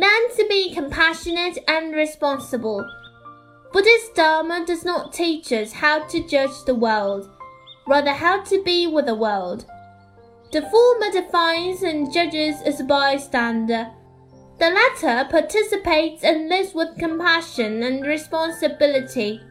Learn to be compassionate and responsible. Buddhist Dharma does not teach us how to judge the world, rather how to be with the world. The former defines and judges as a bystander. The latter participates and lives with compassion and responsibility.